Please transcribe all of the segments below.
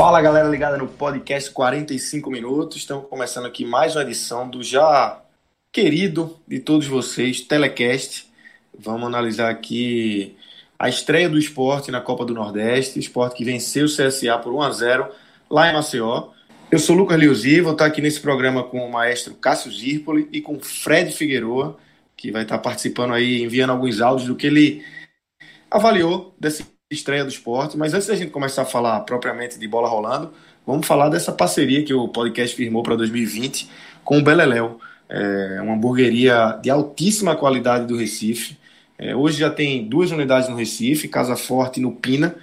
Fala galera ligada no podcast 45 minutos. Estamos começando aqui mais uma edição do já querido de todos vocês, Telecast. Vamos analisar aqui a estreia do esporte na Copa do Nordeste, esporte que venceu o CSA por 1 a 0 lá em Maceió. Eu sou Lucas Liuzi, vou estar aqui nesse programa com o maestro Cássio Zirpoli e com Fred Figueroa, que vai estar participando aí, enviando alguns áudios do que ele avaliou dessa estreia do esporte. Mas antes da gente começar a falar propriamente de bola rolando, vamos falar dessa parceria que o podcast firmou para 2020 com o Beleléu, é uma hamburgueria de altíssima qualidade do Recife. É, hoje já tem duas unidades no Recife, Casa Forte no Pina,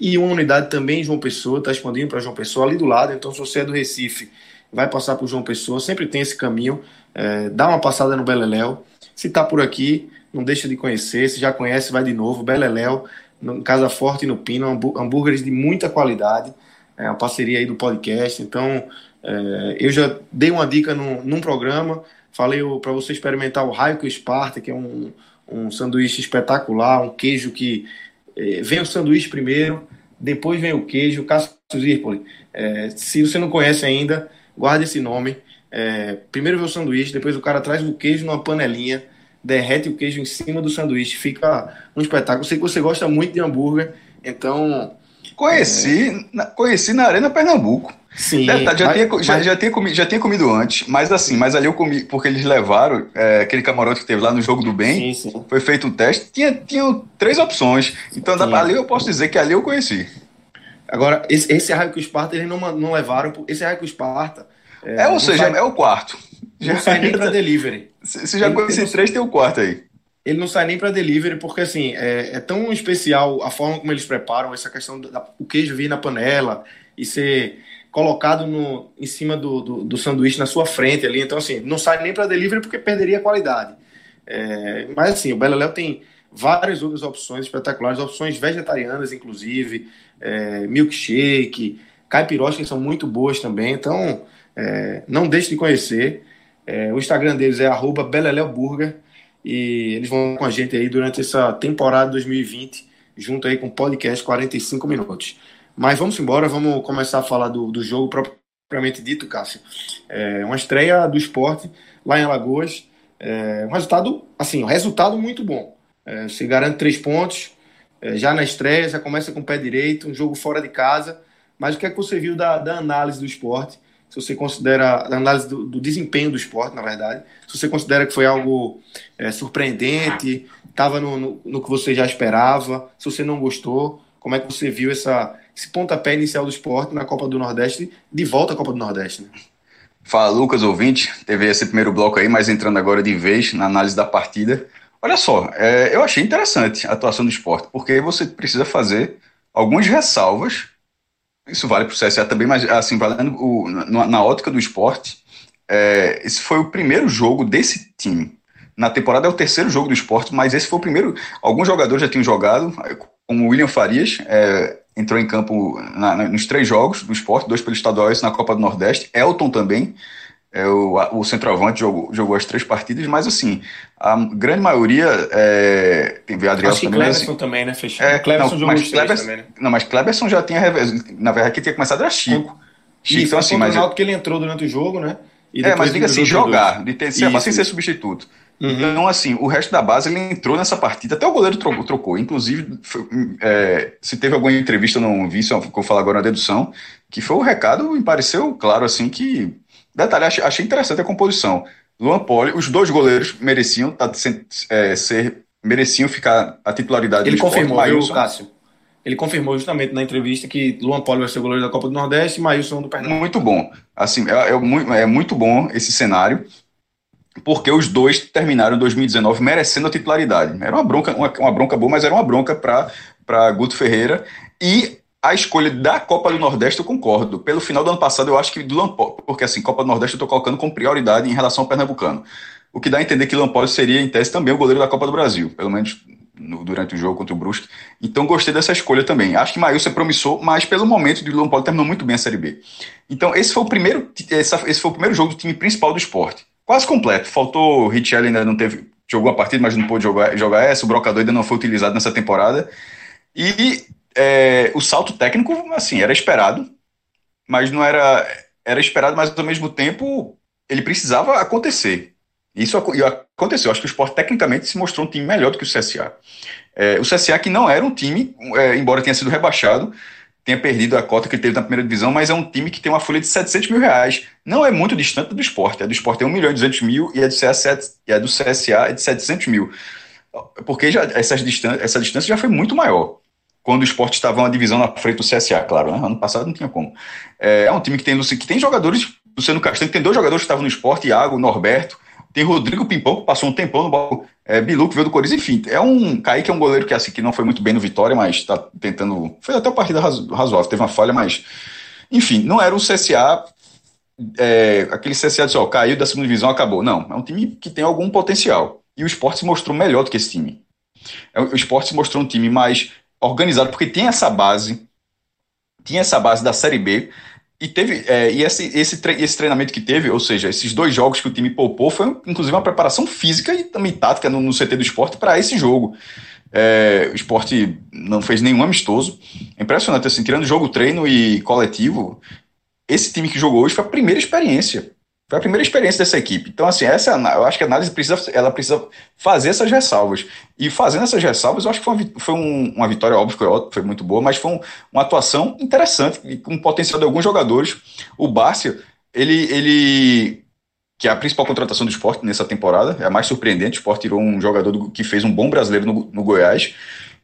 e uma unidade também em João Pessoa, está expandindo para João Pessoa ali do lado. Então, se você é do Recife, vai passar por João Pessoa, sempre tem esse caminho. É, dá uma passada no Beleléu. Se está por aqui, não deixa de conhecer. Se já conhece, vai de novo. Beleléu, no Casa Forte no Pino, hambúrgueres de muita qualidade. É uma parceria aí do podcast. Então, é, eu já dei uma dica num, programa, falei para você experimentar o que Esparta, que é um, um sanduíche espetacular, um queijo que é, vem o sanduíche primeiro, depois vem o queijo, Cássio Zirpoli. É, se você não conhece ainda, guarde esse nome. É, primeiro vem o sanduíche, depois o cara traz o queijo numa panelinha, derrete o queijo em cima do sanduíche, fica um espetáculo. sei que você gosta muito de hambúrguer, então. Conheci, é... na, conheci na Arena Pernambuco. Sim. já, mas, tinha, já, mas... já, tinha comido, já tinha comido antes, mas assim, mas ali eu comi, porque eles levaram é, aquele camarote que teve lá no Jogo do Bem, sim, sim. foi feito um teste, tinha, tinha três opções. Então sim. ali eu posso dizer que ali eu conheci. Agora, esse, esse raio que o Esparta eles não, não levaram, esse raio que o Esparta. É, é ou seja, sai, é o quarto. Já sai nem para delivery. Você já conhece três, tem o quarto aí. Ele não sai nem para delivery, porque assim, é, é, tão especial a forma como eles preparam, essa questão do queijo vir na panela e ser colocado no, em cima do, do, do, sanduíche na sua frente ali. Então, assim, não sai nem para delivery porque perderia a qualidade. É, mas, assim, o Beleléu tem várias outras opções espetaculares, opções vegetarianas, inclusive, é, milkshake, que são muito boas também. Então, é, não deixe de conhecer. É, o Instagram deles é @beleleuburger e eles vão com a gente aí durante essa temporada 2020, junto aí com o podcast 45 minutos. Mas vamos embora, vamos começar a falar do, do jogo propriamente dito, Cássio. É uma estreia do esporte lá em Alagoas. É um resultado, assim, um resultado muito bom. É, se garante três pontos, é, já na estreia, já começa com o pé direito, um jogo fora de casa. Mas o que é que você viu da, da análise do esporte? Se você considera, a análise do, do, desempenho do esporte, na verdade, se você considera que foi algo é, surpreendente, estava no, no, no que você já esperava, se você não gostou, como é que você viu essa, esse pontapé inicial do esporte na Copa do Nordeste, de volta à Copa do Nordeste. Né? Fala, Lucas, ouvinte. Teve esse primeiro bloco aí, mas entrando agora de vez na análise da partida. Olha só, é, eu achei interessante a atuação do esporte, porque você precisa fazer algumas ressalvas. Isso vale para o CSA também, mas assim, valendo o, na, na, ótica do esporte, é, esse foi o primeiro jogo desse time. Na temporada é o terceiro jogo do esporte, mas esse foi o primeiro. Alguns jogadores já tinham jogado, como o William Farias, é, entrou em campo na, nos três jogos do esporte, dois pelo estadual e na Copa do Nordeste. Elton também, é, o, o centroavante, jogou, jogou as três partidas, mas assim, a grande maioria. É, tem Adriel também. Cleberson assim, também, né? Fechado. É, Cleberson não, mas Cleberson, também, né? Não, mas Cleberson já tinha. Na verdade, que tinha começado era Chico. Chico, Isso, então, assim, mas. que ele entrou durante o jogo, né? é, mas diga assim, jogar, de ter, ser, sem ser substituto. Uhum. Então, assim, o resto da base ele entrou nessa partida, até o goleiro trocou. trocou. Inclusive, foi, é, se teve alguma entrevista, não vi, se eu falar agora na dedução, que foi o recado, me pareceu claro, assim, que. Detalhe, achei, achei interessante a composição. Luan Poli, os dois goleiros mereciam tá, é, ser, mereciam ficar a titularidade Ele confirmou, esporte, viu, Cássio? Ele confirmou justamente na entrevista que Luan Poli vai ser o goleiro da Copa do Nordeste e Maílson do Pernambuco. Muito bom. Assim, é, é, é muito bom esse cenário porque os dois terminaram em 2019 merecendo a titularidade. Era uma bronca, uma, uma bronca boa, mas era uma bronca para Guto Ferreira. E a escolha da Copa do Nordeste eu concordo. Pelo final do ano passado, eu acho que do Lampoli, porque assim, Copa do Nordeste eu estou colocando com prioridade em relação ao Pernambucano. O que dá a entender que Lampoli seria, em tese, também o goleiro da Copa do Brasil, pelo menos no, durante o jogo contra o Brusque. Então gostei dessa escolha também. Acho que Maílson é promissor, mas pelo momento o Lampoli terminou muito bem a Série B. Então esse foi o primeiro, esse foi o primeiro jogo do time principal do esporte quase completo. Faltou o Richelli ainda não teve. Jogou a partida, mas não pôde jogar, jogar essa. O Brocador ainda não foi utilizado nessa temporada. E é, o salto técnico, assim, era esperado, mas não era. Era esperado, mas ao mesmo tempo ele precisava acontecer. Isso aconteceu. Acho que o Sport tecnicamente se mostrou um time melhor do que o CSA. É, o CSA que não era um time, é, embora tenha sido rebaixado, tenha perdido a cota que ele teve na primeira divisão, mas é um time que tem uma folha de 700 mil reais. Não é muito distante do esporte. A do esporte é 1 milhão e 200 mil e a, do CSA, e a do CSA é de 700 mil. Porque já, essas distância, essa distância já foi muito maior. Quando o esporte estava uma divisão na frente do CSA, claro, né? ano passado não tinha como. É, é um time que tem, que tem jogadores, Luciano Castanho, tem dois jogadores que estavam no esporte, Iago, Norberto, tem Rodrigo Pimpão, que passou um tempão no bolo. É, Bilu, que veio do Corinthians, enfim. É um. Kaique é um goleiro que, assim, que não foi muito bem no Vitória, mas está tentando. Foi até uma partida razoável, teve uma falha, mas. Enfim, não era um CSA. É, aquele CSA de ó, caiu da segunda divisão, acabou. Não, é um time que tem algum potencial. E o esporte se mostrou melhor do que esse time. É, o esporte se mostrou um time mais organizado, porque tem essa base. Tinha essa base da Série B e teve é, e esse, esse, esse treinamento que teve, ou seja, esses dois jogos que o time poupou, foi inclusive uma preparação física e também tática no, no CT do esporte para esse jogo. É, o esporte não fez nenhum amistoso. É impressionante, assim, tirando jogo, treino e coletivo, esse time que jogou hoje foi a primeira experiência. Foi a primeira experiência dessa equipe. Então, assim, essa, eu acho que a análise precisa, ela precisa fazer essas ressalvas. E fazendo essas ressalvas, eu acho que foi uma, foi um, uma vitória, óbvio, foi, foi muito boa, mas foi um, uma atuação interessante, com potencial de alguns jogadores. O Bárcia, ele, ele, que é a principal contratação do esporte nessa temporada, é a mais surpreendente. O esporte tirou um jogador do, que fez um bom brasileiro no, no Goiás,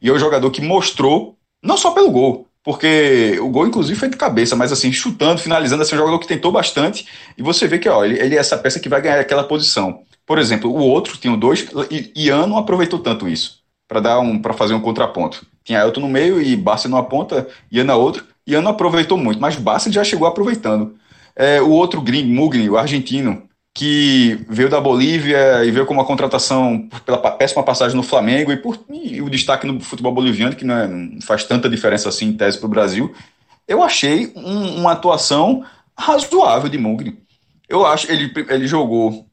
e é o jogador que mostrou, não só pelo gol, porque o gol, inclusive, foi de cabeça, mas assim, chutando, finalizando, assim, um jogador que tentou bastante, e você vê que, ó, ele, ele é essa peça que vai ganhar aquela posição. Por exemplo, o outro, tinha dois, e Ian não aproveitou tanto isso, para dar um, para fazer um contraponto. Tinha Elton no meio e Bassi numa ponta, Ian na outra, Ian não aproveitou muito, mas Bassi já chegou aproveitando. É, o outro Green, Mugni, o argentino, que veio da Bolívia e veio com uma contratação pela péssima passagem no Flamengo e, por, e o destaque no futebol boliviano, que não, é, não faz tanta diferença assim em tese para o Brasil, eu achei um, uma atuação razoável de Mugni. Eu acho ele ele jogou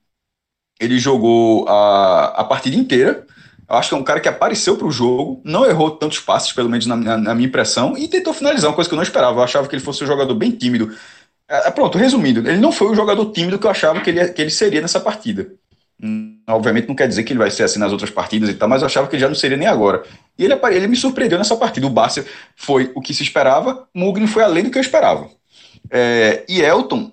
ele jogou a, a partida inteira. Eu acho que é um cara que apareceu para o jogo, não errou tantos passes, pelo menos na, na, na, minha impressão, e tentou finalizar, uma coisa que eu não esperava. Eu achava que ele fosse um jogador bem tímido, pronto, resumindo, ele não foi o jogador tímido que eu achava que ele, que ele seria nessa partida. Hum, obviamente não quer dizer que ele vai ser assim nas outras partidas e tal, mas eu achava que ele já não seria nem agora. E ele, ele me surpreendeu nessa partida. O Barça foi o que se esperava, Mugni foi além do que eu esperava. É, e Elton,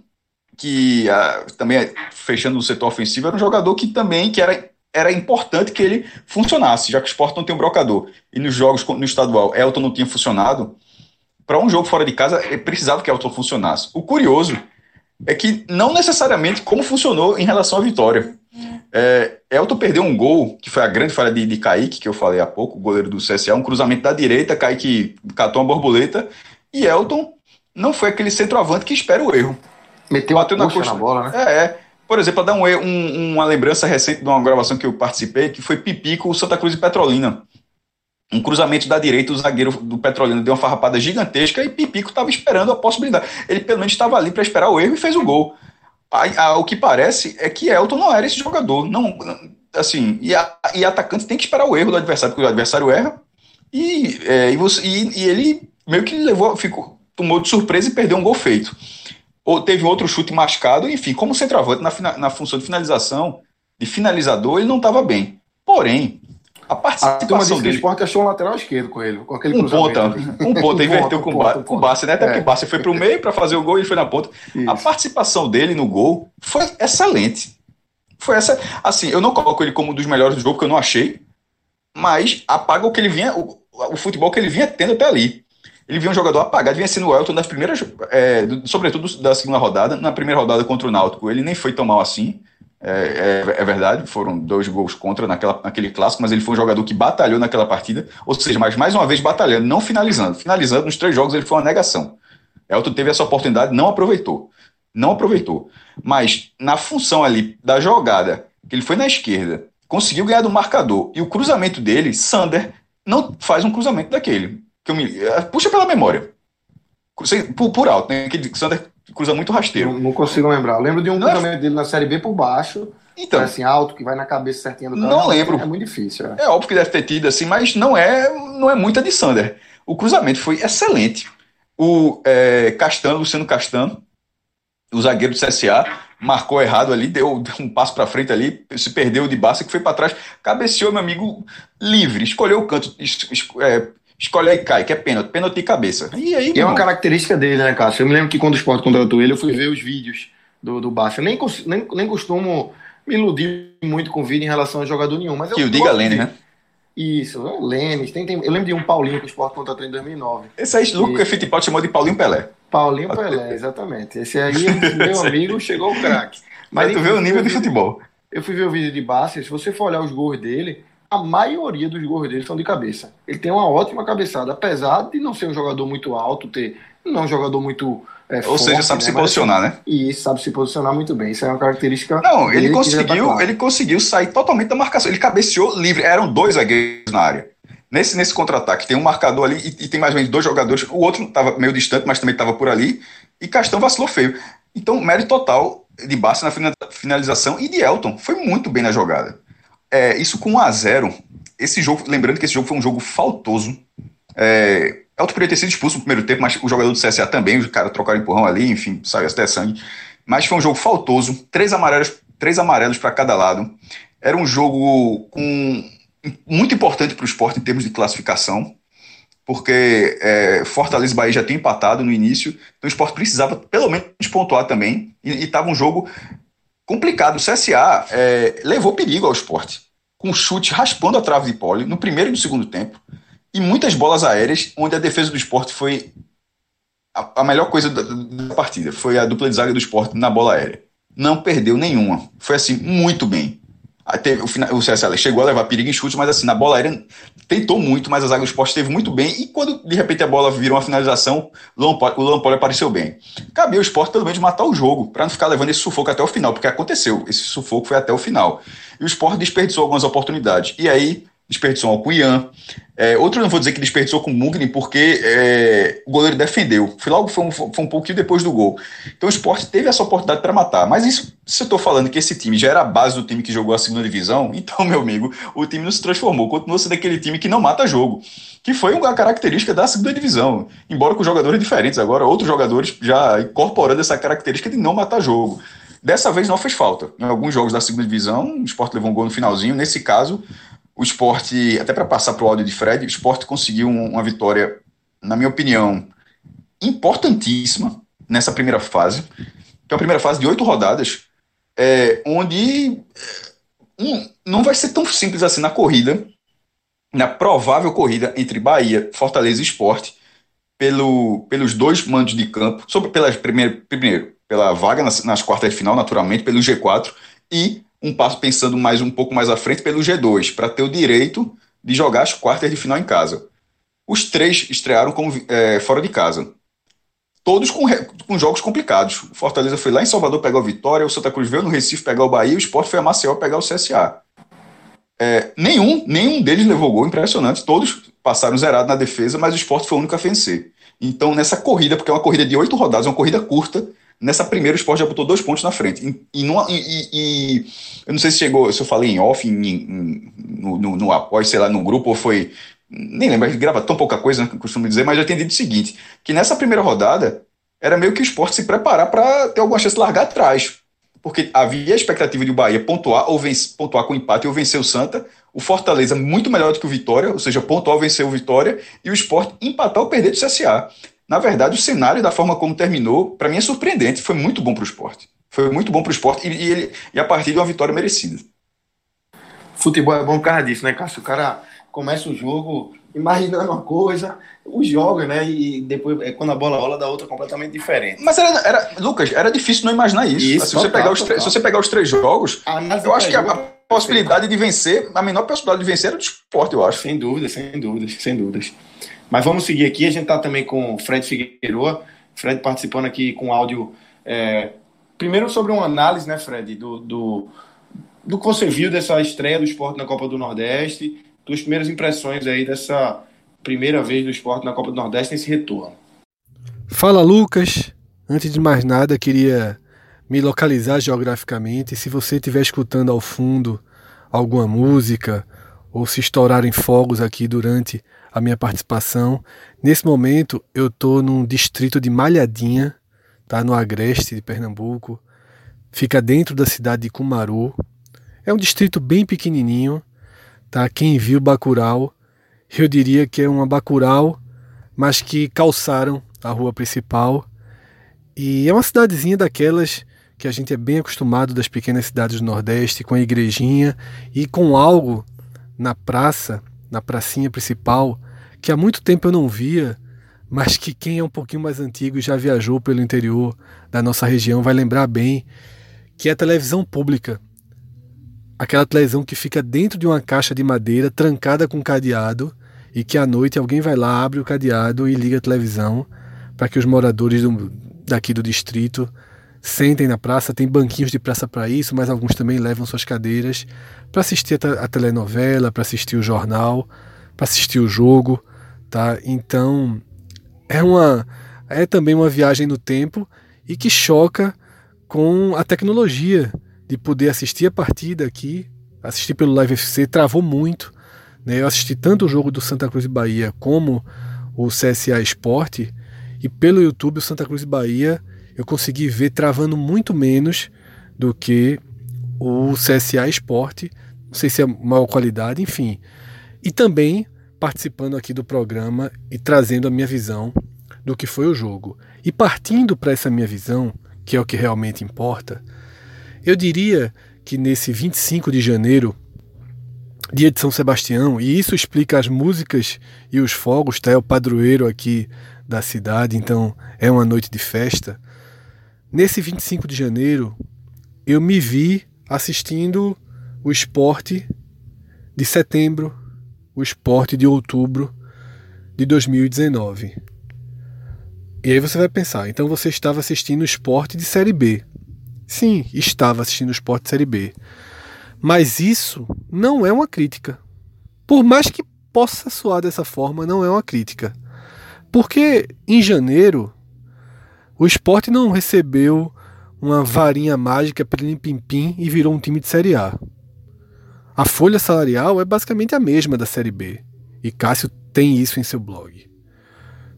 que a, também é, fechando o setor ofensivo, era um jogador que também que era, era importante que ele funcionasse, já que o Sport não tem um brocador. E nos jogos no estadual, Elton não tinha funcionado para um jogo fora de casa, precisava que Elton funcionasse. O curioso é que não necessariamente como funcionou em relação à vitória. É, Elton perdeu um gol, que foi a grande falha de, de Kaique, que eu falei há pouco, o goleiro do CSA, um cruzamento da direita, Kaique catou uma borboleta, e Elton não foi aquele centroavante que espera o erro. Meteu Bateu na, coxa na bola, né? É, é. Por exemplo, para dar um, um, uma lembrança recente de uma gravação que eu participei, que foi Pipi com o Santa Cruz e Petrolina um cruzamento da direita, o zagueiro do Petrolina deu uma farrapada gigantesca e Pipico estava esperando a possibilidade. Ele pelo menos estava ali para esperar o erro e fez o gol. o que parece é que Elton não era esse jogador. Não, assim, e, a, e atacante tem que esperar o erro do adversário, porque o adversário erra e, é, e, você, e, e, ele meio que levou, ficou, tomou de surpresa e perdeu um gol feito. Ou teve outro chute mascado, enfim, como centroavante na, na função de finalização, de finalizador, ele não estava bem. Porém, a participação a dele. O esporte achou um lateral esquerdo com ele, com aquele um ponta, um ponta, inverteu com, ponta, com o Bassi, né? Até é. porque o Bassi foi para o meio para fazer o gol e ele foi na ponta. Isso. A participação dele no gol foi excelente. Foi essa. Assim, eu não coloco ele como um dos melhores do jogo, porque eu não achei. Mas apaga o que ele vinha. O, o futebol que ele vinha tendo até ali. Ele vinha um jogador apagado, vinha sendo o Elton nas primeiras. É, sobretudo da segunda rodada. Na primeira rodada contra o Náutico, ele nem foi tão mal assim. É, é, é, verdade, foram dois gols contra naquela, naquele clássico, mas ele foi um jogador que batalhou naquela partida, ou seja, mas mais uma vez batalhando, não finalizando. Finalizando nos três jogos ele foi uma negação. Elton teve essa oportunidade, não aproveitou. Não aproveitou. Mas na função ali da jogada, que ele foi na esquerda, conseguiu ganhar do marcador, e o cruzamento dele, Sander, não faz um cruzamento daquele. Me, é, puxa pela memória. Por, por alto, né? Que Sander cruza muito rasteiro. Não, não consigo lembrar. Eu lembro de um não é cruzamento é... dele na Série B por baixo. Então, assim, alto, que vai na cabeça certinha do cara. Não lembro. É muito difícil. É. é óbvio que deve ter tido, assim, mas não é, não é muita de Sander. O cruzamento foi excelente. O é, Castano, Luciano Castano, o zagueiro do CSA, marcou errado ali, deu, deu um passo para frente ali, se perdeu de base, que foi para trás, cabeceou, meu amigo, livre, escolheu o canto, es, es, é, escolhe aí cai, que é pênalti, pênalti de cabeça. E aí, e é uma característica dele, né, Cássio? Eu me lembro que quando o Sport contratou ele, eu fui ver os vídeos do, do Baixa. Eu nem, nem, nem costumo me iludir muito com o vídeo em relação a jogador nenhum. Mas que o diga Lênin, né? Isso, é Lênin. Tem, tem, eu lembro de um Paulinho que o Sport contratou em 2009. Esse aí, Lucas. Fittipaldi chamou de Paulinho Pelé. Paulinho Pelé, exatamente. Esse aí, meu amigo, chegou o craque. Mas, Mas tu vê o nível de futebol. Eu fui ver o vídeo de Bassi, se você for olhar os gols dele, a maioria dos gols dele são de cabeça. Ele tem uma ótima cabeçada, apesar de não ser um jogador muito alto, ter não é um jogador muito é, Ou forte, seja, sabe né? se posicionar, né? E sabe se posicionar muito bem. Isso é uma característica. Não, ele tá conseguiu, ele conseguiu sair totalmente da marcação. Ele cabeceou livre. Eram dois zagueiros na área. Nesse, nesse contra-ataque, tem um marcador ali e, e, tem mais ou menos dois jogadores. O outro estava meio distante, mas também estava por ali. E Castão vacilou feio. Então, mérito total de Barça na finalização e de Elton. Foi muito bem na jogada. É, isso com 1 a 0 Esse jogo, lembrando que esse jogo foi um jogo faltoso. É, Elton poderia ter sido expulso no primeiro tempo, mas o jogador do CSA também, os caras trocaram empurrão ali, enfim, saiu até sangue. Mas foi um jogo faltoso, três amarelos, três amarelos para cada lado. Era um jogo com, muito importante para o esporte em termos de classificação, porque é, Fortaleza e Bahia já tinham empatado no início, então o esporte precisava pelo menos pontuar também, e estava um jogo complicado. O CSA é, levou perigo ao esporte, com chute raspando a trave de pole no primeiro e no segundo tempo e muitas bolas aéreas, onde a defesa do esporte foi a, a melhor coisa da, da, partida. Foi a dupla de zaga do esporte na bola aérea. Não perdeu nenhuma. Foi assim, muito bem. Teve, o, o CSL chegou a levar perigo em chute, mas assim, na bola aérea tentou muito, mas a zaga do esporte esteve muito bem. E quando de repente a bola virou uma finalização, o Lampoli apareceu bem. Cabia o esporte pelo menos matar o jogo, para não ficar levando esse sufoco até o final, porque aconteceu. Esse sufoco foi até o final. E o esporte desperdiçou algumas oportunidades. E aí desperdiçou um Alcuian. É, outro não vou dizer que desperdiçou com o Mugni, porque é, o goleiro defendeu. Foi logo foi um, foi um pouquinho depois do gol. Então o esporte teve essa oportunidade para matar. Mas isso, se eu estou falando que esse time já era a base do time que jogou a segunda divisão, então, meu amigo, o time não se transformou. Continua sendo aquele time que não mata jogo. Que foi uma característica da segunda divisão. Embora com jogadores diferentes agora, outros jogadores já incorporando essa característica de não matar jogo. Dessa vez não fez falta. Em alguns jogos da segunda divisão, o esporte levou um gol no finalzinho. Nesse caso, o esporte, até para passar para o áudio de Fred, o esporte conseguiu uma vitória, na minha opinião, importantíssima nessa primeira fase, que é a primeira fase de oito rodadas, é, onde é, um, não vai ser tão simples assim na corrida, na provável corrida entre Bahia, Fortaleza e Esporte, pelo, pelos dois mandos de campo, sobre pela primeira, primeiro, pela vaga nas, nas quartas de final, naturalmente, pelo G4, e um passo pensando mais um pouco mais à frente pelo G2, para ter o direito de jogar as quartas de final em casa. Os três estrearam como, é, fora de casa. Todos com, com jogos complicados. O Fortaleza foi lá em Salvador pegar o Vitória, o Santa Cruz veio no Recife pegar o Bahia, o Sport foi a Maceió pegar o CSA. É, nenhum, nenhum deles levou gol, impressionante. Todos passaram zerado na defesa, mas o Sport foi o único a vencer. Então, nessa corrida, porque é uma corrida de oito rodadas, é uma corrida curta, Nessa primeira, o Sport já botou dois pontos na frente. E, e, numa, e, e eu não sei se chegou, se eu falei em off, em, em, no, no, no após, sei lá, no grupo, ou foi. Nem lembro, grava tão pouca coisa, né, que eu costumo dizer, mas eu entendi o seguinte: que nessa primeira rodada, era meio que o esporte se preparar para ter alguma chance de largar atrás. Porque havia a expectativa de o Bahia pontuar, ou vence, pontuar com empate ou vencer o Santa, o Fortaleza muito melhor do que o Vitória, ou seja, pontuar ou vencer o Vitória, e o esporte empatar ou perder do CSA. Na verdade, o cenário da forma como terminou, para mim é surpreendente, foi muito bom para o esporte. Foi muito bom para o esporte e, e, ele, e a partir de uma vitória merecida. Futebol é bom por causa disso, né, Cássio? O cara começa o jogo imaginando uma coisa, o joga, né? E depois, é, quando a bola rola, dá outra completamente diferente. Mas era, era Lucas, era difícil não imaginar isso. isso se, você pegar os se você pegar os três jogos, eu acho que a, a possibilidade de vencer, a menor possibilidade de vencer era do esporte, eu acho. Sem dúvidas, sem dúvidas, sem dúvidas. Mas vamos seguir aqui. A gente está também com o Fred Figueroa. Fred participando aqui com áudio. É, primeiro sobre uma análise, né, Fred, do, do, do que você viu dessa estreia do esporte na Copa do Nordeste, tuas primeiras impressões aí dessa primeira vez do esporte na Copa do Nordeste nesse retorno. Fala, Lucas. Antes de mais nada, queria me localizar geograficamente. Se você estiver escutando ao fundo alguma música ou se estourarem fogos aqui durante a minha participação. Nesse momento eu estou num distrito de Malhadinha, tá no agreste de Pernambuco. Fica dentro da cidade de Cumaru. É um distrito bem pequenininho, tá? Quem viu Bacurau, eu diria que é uma Bacurau, mas que calçaram a rua principal. E é uma cidadezinha daquelas que a gente é bem acostumado das pequenas cidades do Nordeste, com a igrejinha e com algo na praça, na pracinha principal, que há muito tempo eu não via, mas que quem é um pouquinho mais antigo e já viajou pelo interior da nossa região vai lembrar bem, que é a televisão pública. Aquela televisão que fica dentro de uma caixa de madeira trancada com cadeado e que à noite alguém vai lá, abre o cadeado e liga a televisão para que os moradores do, daqui do distrito sentem na praça. Tem banquinhos de praça para isso, mas alguns também levam suas cadeiras para assistir a, telenovela, para assistir o jornal, para assistir o jogo, tá? Então é uma é também uma viagem no tempo e que choca com a tecnologia de poder assistir a partida aqui, assistir pelo Live FC travou muito, né? Eu assisti tanto o jogo do Santa Cruz e Bahia como o CSA Esporte e pelo YouTube o Santa Cruz e Bahia eu consegui ver travando muito menos do que o CSA Esporte não sei se é maior qualidade, enfim. E também participando aqui do programa e trazendo a minha visão do que foi o jogo. E partindo para essa minha visão, que é o que realmente importa, eu diria que nesse 25 de janeiro, dia de São Sebastião, e isso explica as músicas e os fogos, tá? É o padroeiro aqui da cidade, então é uma noite de festa. Nesse 25 de janeiro, eu me vi assistindo o esporte de setembro, o esporte de outubro de 2019. E aí você vai pensar, então você estava assistindo o esporte de Série B. Sim, estava assistindo o esporte de Série B. Mas isso não é uma crítica. Por mais que possa soar dessa forma, não é uma crítica. Porque em janeiro, o esporte não recebeu uma varinha mágica pim pim e virou um time de Série A. A folha salarial é basicamente a mesma da Série B. E Cássio tem isso em seu blog.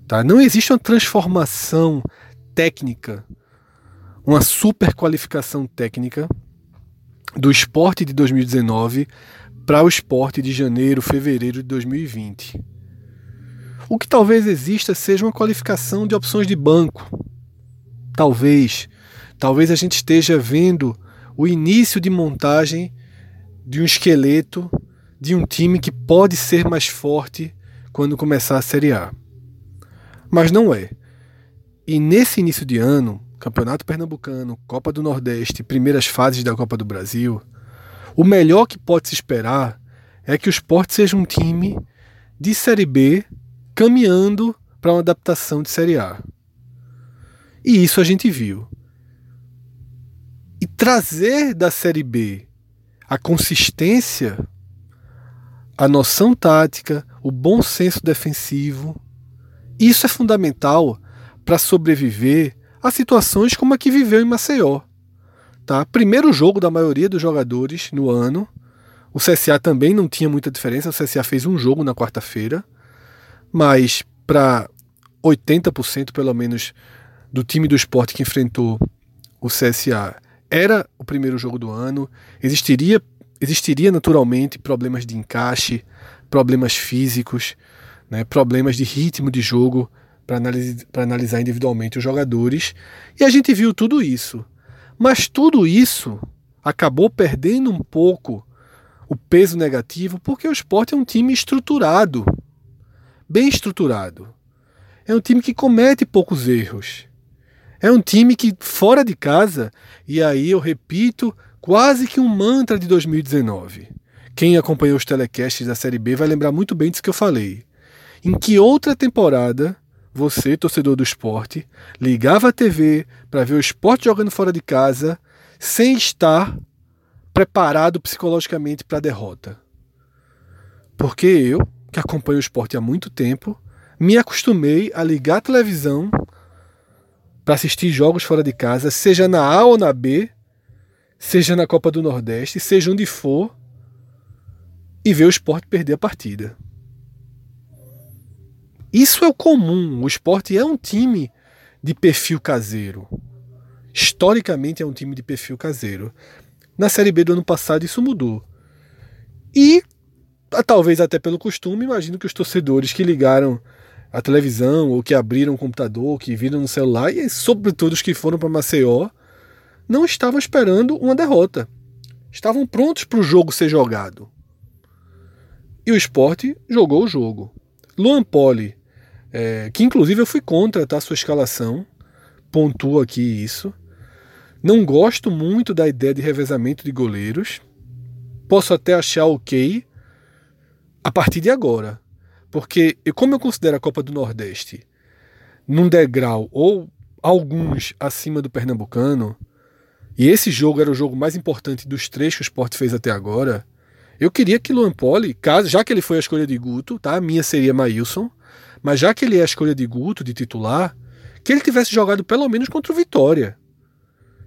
Tá? Não existe uma transformação técnica, uma super qualificação técnica do esporte de 2019 para o esporte de janeiro, fevereiro de 2020. O que talvez exista seja uma qualificação de opções de banco. Talvez. Talvez a gente esteja vendo o início de montagem de um esqueleto de um time que pode ser mais forte quando começar a Série A. Mas não é. E nesse início de ano, Campeonato Pernambucano, Copa do Nordeste, primeiras fases da Copa do Brasil, o melhor que pode se esperar é que o esporte seja um time de Série B caminhando para uma adaptação de Série A. E isso a gente viu. E trazer da Série B a consistência, a noção tática, o bom senso defensivo. Isso é fundamental para sobreviver a situações como a que viveu em Maceió. Tá? Primeiro jogo da maioria dos jogadores no ano. O CSA também não tinha muita diferença. O CSA fez um jogo na quarta-feira, mas para 80% pelo menos do time do esporte que enfrentou o CSA era o primeiro jogo do ano, existiria, existiria naturalmente problemas de encaixe, problemas físicos, né, problemas de ritmo de jogo para analisar individualmente os jogadores, e a gente viu tudo isso. Mas tudo isso acabou perdendo um pouco o peso negativo porque o esporte é um time estruturado, bem estruturado. É um time que comete poucos erros. É um time que, fora de casa, e aí eu repito, quase que um mantra de 2019. Quem acompanhou os telecasts da Série B vai lembrar muito bem disso que eu falei. Em que outra temporada você, torcedor do esporte, ligava a TV para ver o esporte jogando fora de casa sem estar preparado psicologicamente para a derrota? Porque eu, que acompanho o esporte há muito tempo, me acostumei a ligar a televisão para assistir jogos fora de casa, seja na A ou na B, seja na Copa do Nordeste, seja onde for, e ver o esporte perder a partida. Isso é o comum. O esporte é um time de perfil caseiro. Historicamente é um time de perfil caseiro. Na Série B do ano passado isso mudou. E, talvez até pelo costume, imagino que os torcedores que ligaram a televisão, ou que abriram o computador, que viram no celular, e sobretudo os que foram para Maceió, não estavam esperando uma derrota. Estavam prontos para o jogo ser jogado. E o esporte jogou o jogo. Luan Poli, é, que inclusive eu fui contra tá, a sua escalação, pontua aqui isso. Não gosto muito da ideia de revezamento de goleiros. Posso até achar ok a partir de agora. Porque, como eu considero a Copa do Nordeste num degrau ou alguns acima do Pernambucano, e esse jogo era o jogo mais importante dos três que o Sport fez até agora, eu queria que Luan Poli, caso, já que ele foi a escolha de Guto, tá? a minha seria Maílson, mas já que ele é a escolha de Guto, de titular, que ele tivesse jogado pelo menos contra o Vitória.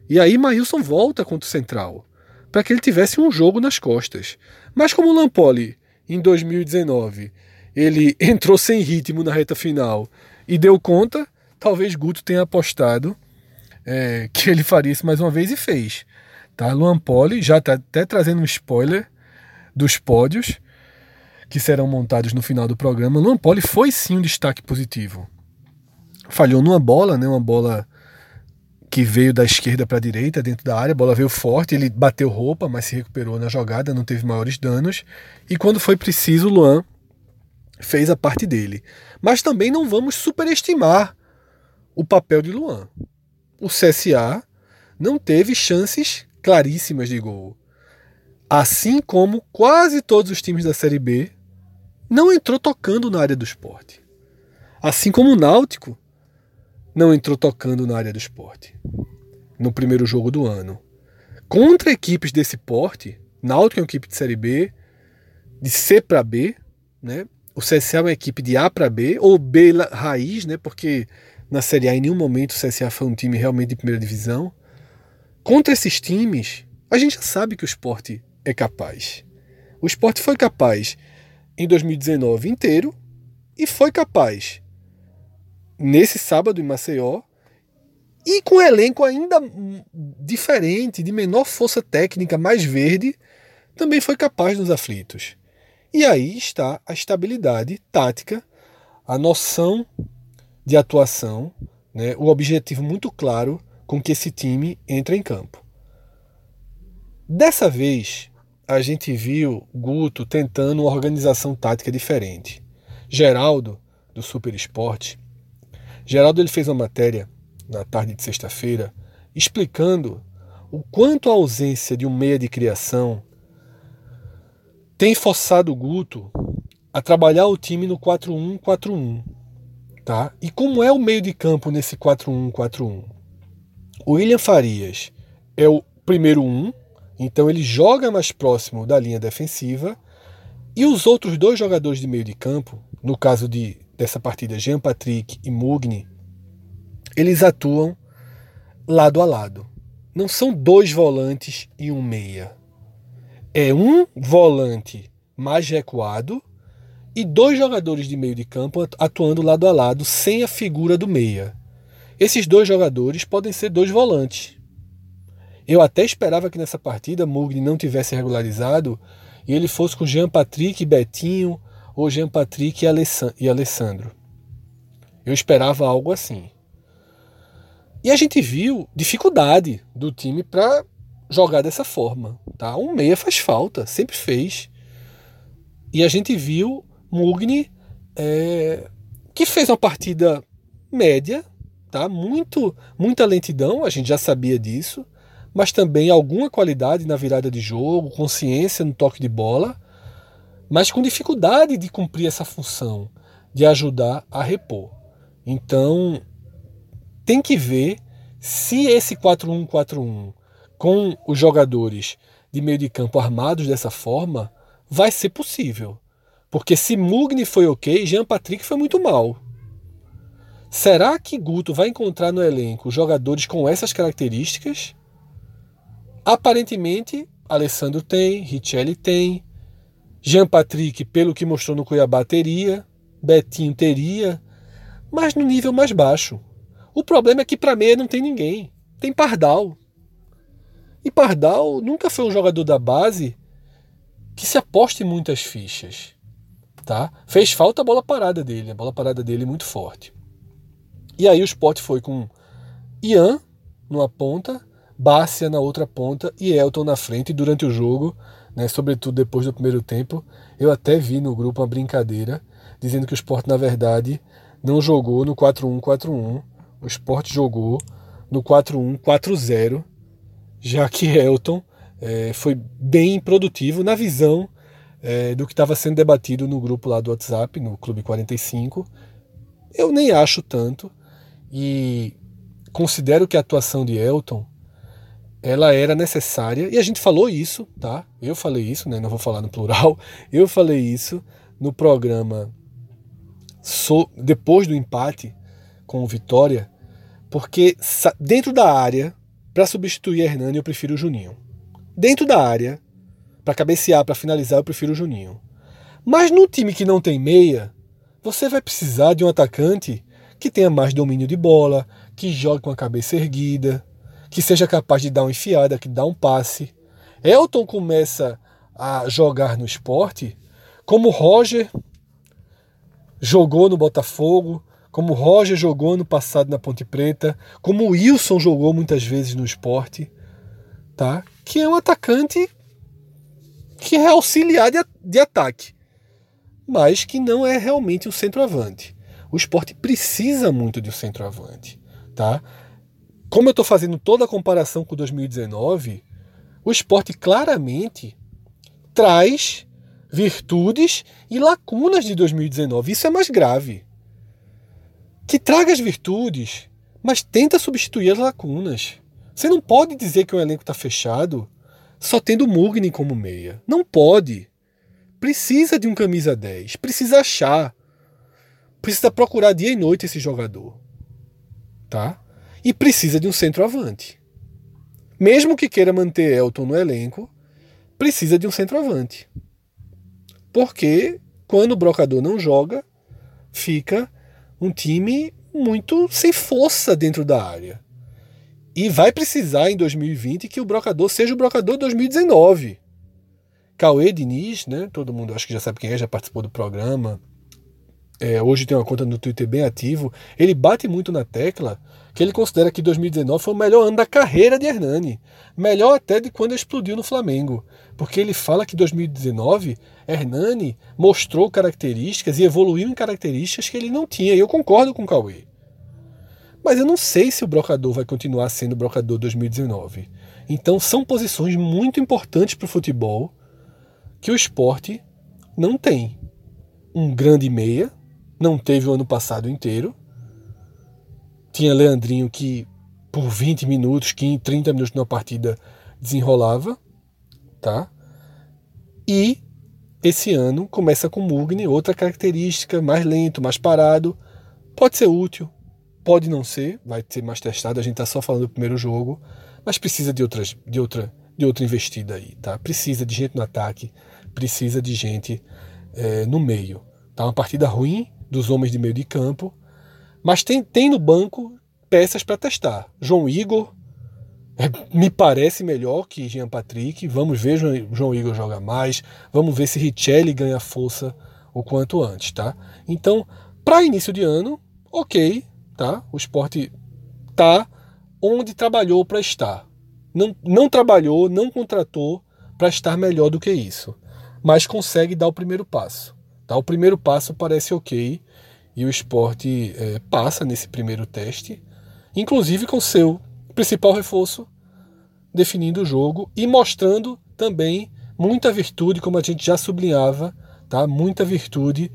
E aí Maílson volta contra o Central, para que ele tivesse um jogo nas costas. Mas como o Lampoli, em 2019, ele entrou sem ritmo na reta final e deu conta, talvez Guto tenha apostado é, que ele faria isso mais uma vez e fez. Tá? Luan Poli já está até trazendo um spoiler dos pódios que serão montados no final do programa. Luan Poli foi sim um destaque positivo. Falhou numa bola, né, uma bola que veio da esquerda para a direita dentro da área, a bola veio forte, ele bateu roupa, mas se recuperou na jogada, não teve maiores danos. E quando foi preciso, Luan fez a parte dele. Mas também não vamos superestimar o papel de Luan. O CSA não teve chances claríssimas de gol. Assim como quase todos os times da Série B, não entrou tocando na área do esporte. Assim como o Náutico não entrou tocando na área do esporte no primeiro jogo do ano. Contra equipes desse porte, Náutico é uma equipe de Série B, de C para B, né? O CSA é uma equipe de A para B, ou B raiz, né? Porque na Série A em nenhum momento o CSA foi um time realmente de primeira divisão. Contra esses times, a gente já sabe que o esporte é capaz. O esporte foi capaz em 2019 inteiro e foi capaz nesse sábado em Maceió e com um elenco ainda diferente, de menor força técnica, mais verde, também foi capaz nos aflitos. E aí está a estabilidade tática, a noção de atuação, né, o objetivo muito claro com que esse time entra em campo. Dessa vez, a gente viu Guto tentando uma organização tática diferente. Geraldo, do Super Esporte, Geraldo ele fez uma matéria na tarde de sexta-feira explicando o quanto a ausência de um meia de criação tem forçado o Guto a trabalhar o time no 4-1-4-1. Tá? E como é o meio de campo nesse 4-1-4-1? O William Farias é o primeiro um, então ele joga mais próximo da linha defensiva. E os outros dois jogadores de meio de campo, no caso de, dessa partida, Jean Patrick e Mugni, eles atuam lado a lado. Não são dois volantes e um meia é um volante mais recuado e dois jogadores de meio de campo atuando lado a lado sem a figura do meia. Esses dois jogadores podem ser dois volantes. Eu até esperava que nessa partida Mugni não tivesse regularizado e ele fosse com Jean Patrick e Betinho ou Jean Patrick e Alessandro. Eu esperava algo assim. E a gente viu dificuldade do time para jogar dessa forma. Tá? Um meia faz falta, sempre fez. E a gente viu Mugni é, que fez uma partida média, tá? Muito, muita lentidão, a gente já sabia disso, mas também alguma qualidade na virada de jogo, consciência no toque de bola, mas com dificuldade de cumprir essa função de ajudar a repor. Então, tem que ver se esse 4-1-4-1 com os jogadores de meio de campo armados dessa forma vai ser possível. Porque se Mugni foi ok, Jean Patrick foi muito mal. Será que Guto vai encontrar no elenco jogadores com essas características? Aparentemente, Alessandro tem, Richelli tem, Jean Patrick, pelo que mostrou no Cuiabá, teria, Betinho teria, mas no nível mais baixo. O problema é que para meia não tem ninguém. Tem Pardal. E Pardal nunca foi um jogador da base que se aposte em muitas fichas. Tá? Fez falta a bola parada dele, a bola parada dele é muito forte. E aí o Sport foi com Ian numa ponta, Bárcia na outra ponta e Elton na frente durante o jogo, né, sobretudo depois do primeiro tempo. Eu até vi no grupo uma brincadeira dizendo que o Sport na verdade não jogou no 4-1-4-1, o Sport jogou no 4-1-4-0, já que Elton é, foi bem produtivo na visão é, do que estava sendo debatido no grupo lá do WhatsApp, no Clube 45. Eu nem acho tanto e considero que a atuação de Elton ela era necessária e a gente falou isso, tá? Eu falei isso, né? Não vou falar no plural. Eu falei isso no programa so, depois do empate com o Vitória, porque dentro da área para substituir Hernani eu prefiro o Juninho. Dentro da área para cabecear, para finalizar, eu prefiro o Juninho. Mas no time que não tem meia, você vai precisar de um atacante que tenha mais domínio de bola, que jogue com a cabeça erguida, que seja capaz de dar uma enfiada, que dá um passe. Elton começa a jogar no esporte como Roger jogou no Botafogo, como Roger jogou no passado na Ponte Preta, como o Wilson jogou muitas vezes no esporte, tá? Que é um atacante que é auxiliar de, de ataque, mas que não é realmente um centroavante. O esporte precisa muito de um centroavante. Tá? Como eu estou fazendo toda a comparação com 2019, o esporte claramente traz virtudes e lacunas de 2019. Isso é mais grave. Que traga as virtudes, mas tenta substituir as lacunas. Você não pode dizer que o elenco está fechado só tendo Mugni como meia. Não pode. Precisa de um camisa 10. Precisa achar. Precisa procurar dia e noite esse jogador. Tá? E precisa de um centroavante. Mesmo que queira manter Elton no elenco, precisa de um centroavante. Porque quando o brocador não joga, fica um time muito sem força dentro da área. E vai precisar em 2020 que o brocador seja o brocador 2019. Cauê Diniz, né? Todo mundo acho que já sabe quem é, já participou do programa. É, hoje tem uma conta no Twitter bem ativo. Ele bate muito na tecla que ele considera que 2019 foi o melhor ano da carreira de Hernani. Melhor até de quando explodiu no Flamengo. Porque ele fala que 2019 Hernani mostrou características e evoluiu em características que ele não tinha. E eu concordo com o Cauê. Mas eu não sei se o brocador vai continuar sendo brocador 2019. Então são posições muito importantes para o futebol que o esporte não tem. Um grande meia, não teve o ano passado inteiro. Tinha Leandrinho que por 20 minutos, 15, 30 minutos numa partida desenrolava, tá? E esse ano começa com Mugni, outra característica, mais lento, mais parado. Pode ser útil, Pode não ser, vai ser mais testado, a gente está só falando do primeiro jogo, mas precisa de, outras, de, outra, de outra investida aí, tá? Precisa de gente no ataque, precisa de gente é, no meio. Tá uma partida ruim dos homens de meio de campo, mas tem, tem no banco peças para testar. João Igor é, me parece melhor que Jean Patrick. Vamos ver João, João Igor joga mais. Vamos ver se Richelli ganha força o quanto antes, tá? Então, para início de ano, ok, tá? O esporte tá onde trabalhou para estar. Não, não trabalhou, não contratou para estar melhor do que isso, mas consegue dar o primeiro passo. Tá? O primeiro passo parece ok e o esporte é, passa nesse primeiro teste, inclusive com seu principal reforço definindo o jogo e mostrando também muita virtude, como a gente já sublinhava, tá? Muita virtude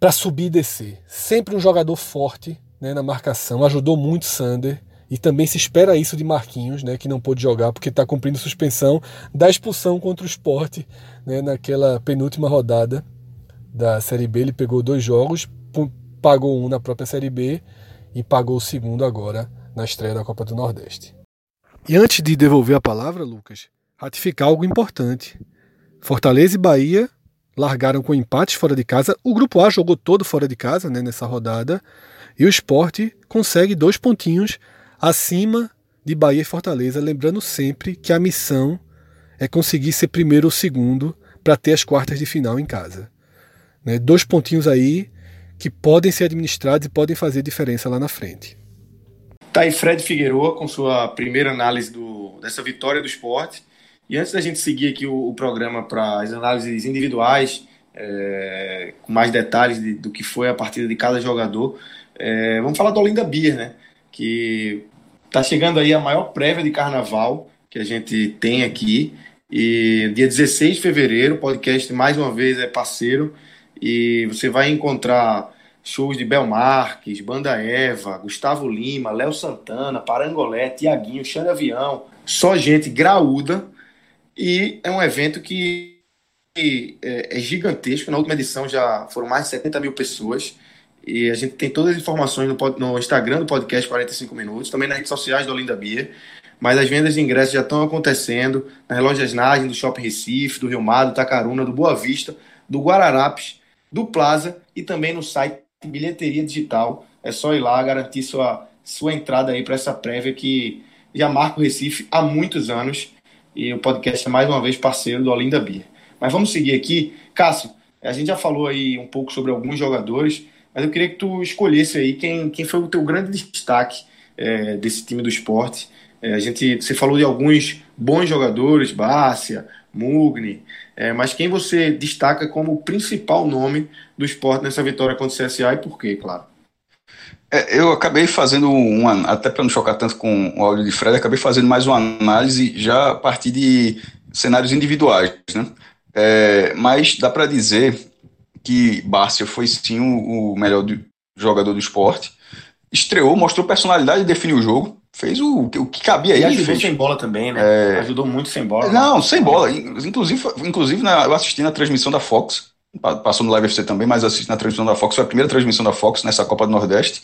para subir e descer. Sempre um jogador forte né, na marcação, ajudou muito Sander. E também se espera isso de Marquinhos, né, que não pôde jogar porque está cumprindo suspensão da expulsão contra o esporte né, naquela penúltima rodada da Série B. Ele pegou dois jogos, pagou um na própria Série B e pagou o segundo agora na estreia da Copa do Nordeste. E antes de devolver a palavra, Lucas, ratificar algo importante. Fortaleza e Bahia largaram com empates fora de casa. O grupo A jogou todo fora de casa né, nessa rodada. E o esporte consegue dois pontinhos acima de Bahia e Fortaleza. Lembrando sempre que a missão é conseguir ser primeiro ou segundo para ter as quartas de final em casa. Né, dois pontinhos aí que podem ser administrados e podem fazer diferença lá na frente. Tá aí Fred Figueroa com sua primeira análise do, dessa vitória do esporte. E antes da gente seguir aqui o, o programa para as análises individuais, é, com mais detalhes de, do que foi a partida de cada jogador, é, vamos falar do Olinda Beer, né? Que está chegando aí a maior prévia de carnaval que a gente tem aqui. E dia 16 de fevereiro, o podcast mais uma vez é parceiro. E você vai encontrar shows de Bel Marques, Banda Eva, Gustavo Lima, Léo Santana, Parangolé, Tiaguinho, Xande Avião, só gente graúda. E é um evento que é, é, gigantesco. Na última edição já foram mais de 70 mil pessoas. E a gente tem todas as informações no, no Instagram do podcast 45 Minutos, também nas redes sociais do Olinda Beer. Mas as vendas de ingressos já estão acontecendo nas lojas Nagem, do Shopping Recife, do Rio Mar, do Tacaruna, do Boa Vista, do Guararapes, do Plaza e também no site bilheteria digital. É só ir lá garantir sua, sua entrada aí para essa prévia que já marca o Recife há muitos anos. E o podcast é mais uma vez parceiro do Olinda Beer. Mas vamos seguir aqui. Cássio, a gente já falou aí um pouco sobre alguns jogadores, mas eu queria que tu escolhesse aí quem, quem foi o teu grande destaque é, desse time do esporte. É, a gente, você falou de alguns bons jogadores, Bárcia, Mugni, é, mas quem você destaca como o principal nome do esporte nessa vitória contra o CSA e por quê, claro? É, eu acabei fazendo uma, até para não chocar tanto com o áudio de Fred, acabei fazendo mais uma análise já a partir de cenários individuais, né? É, mas dá para dizer que Bárcia foi sim o, o melhor do, jogador do esporte. Estreou, mostrou personalidade definiu o jogo fez o, o que cabia. E ajudou fez. sem bola também, né? É... Ajudou muito sem bola. Não, né? sem bola. Inclusive, inclusive na, eu assisti na transmissão da Fox, passou no Live FC também, mas assisti na transmissão da Fox, foi a primeira transmissão da Fox nessa Copa do Nordeste.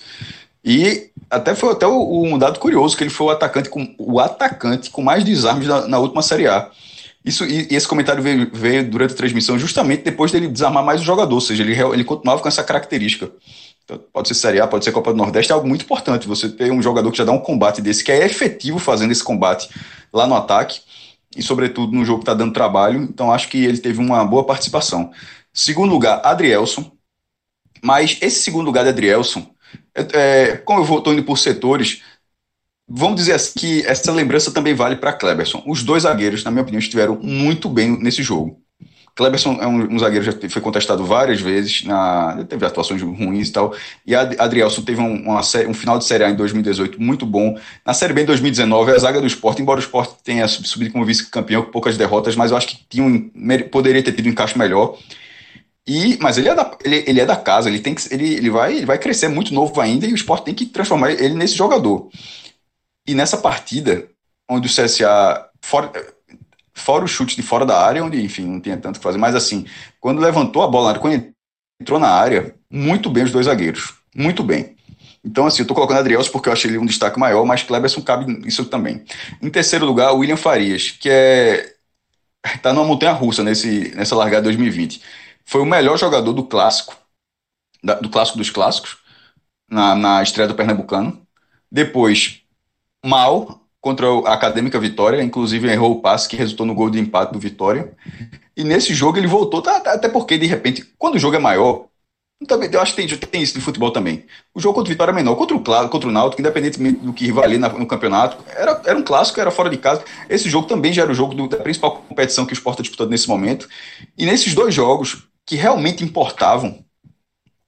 E até foi até um dado curioso, que ele foi o atacante com, o atacante com mais desarmes na, na última Série A. Isso, e, e esse comentário veio, veio, durante a transmissão justamente depois dele desarmar mais o jogador, ou seja, ele, ele continuava com essa característica. Então, pode ser Série A, pode ser Copa do Nordeste, é algo muito importante. Você ter um jogador que já dá um combate desse, que é efetivo fazendo esse combate lá no ataque, e sobretudo no jogo que está dando trabalho. Então, acho que ele teve uma boa participação. Segundo lugar, Adrielson. Mas esse segundo lugar de Adrielson, é, é, como eu estou indo por setores, vamos dizer assim que essa lembrança também vale para Kleberson. Os dois zagueiros, na minha opinião, estiveram muito bem nesse jogo. Cleberson é um, um, zagueiro já foi contestado várias vezes, na, teve atuações ruins e tal. E Adrielson teve um, uma, um final de Série A em 2018 muito bom. Na Série B em 2019, a zaga do esporte, embora o esporte tenha subido como vice-campeão com poucas derrotas, mas eu acho que tinha um, poderia ter tido um encaixe melhor. E, mas ele é, da, ele, ele é da casa, ele, tem que, ele, ele, vai, ele vai crescer muito novo ainda e o esporte tem que transformar ele nesse jogador. E nessa partida, onde o CSA. Fora, fora o chute de fora da área, onde, enfim, não tinha tanto o que fazer, mas assim, quando levantou a bola, quando entrou na área, muito bem os dois zagueiros, muito bem. Então, assim, eu tô colocando Adrielson porque eu achei ele um destaque maior, mas Kleberson cabe isso também. Em terceiro lugar, William Farias, que é tá numa montanha russa nesse, nessa largada de 2020. Foi o melhor jogador do clássico, da, do clássico dos clássicos, na, na estreia do Pernambucano. Depois, mal, contra a Acadêmica Vitória, inclusive errou o passe que resultou no gol de empate do Vitória. E nesse jogo ele voltou, tá, tá, até porque de repente, quando o jogo é maior, Também, eu acho que tem, tem isso de futebol também. O jogo contra o Vitória é menor. Contra o, contra o Náutico, independentemente do que valia no campeonato, era, era um clássico, era fora de casa. Esse jogo também já era o jogo do, da principal competição que o Sport está disputando nesse momento. E nesses dois jogos, que realmente importavam,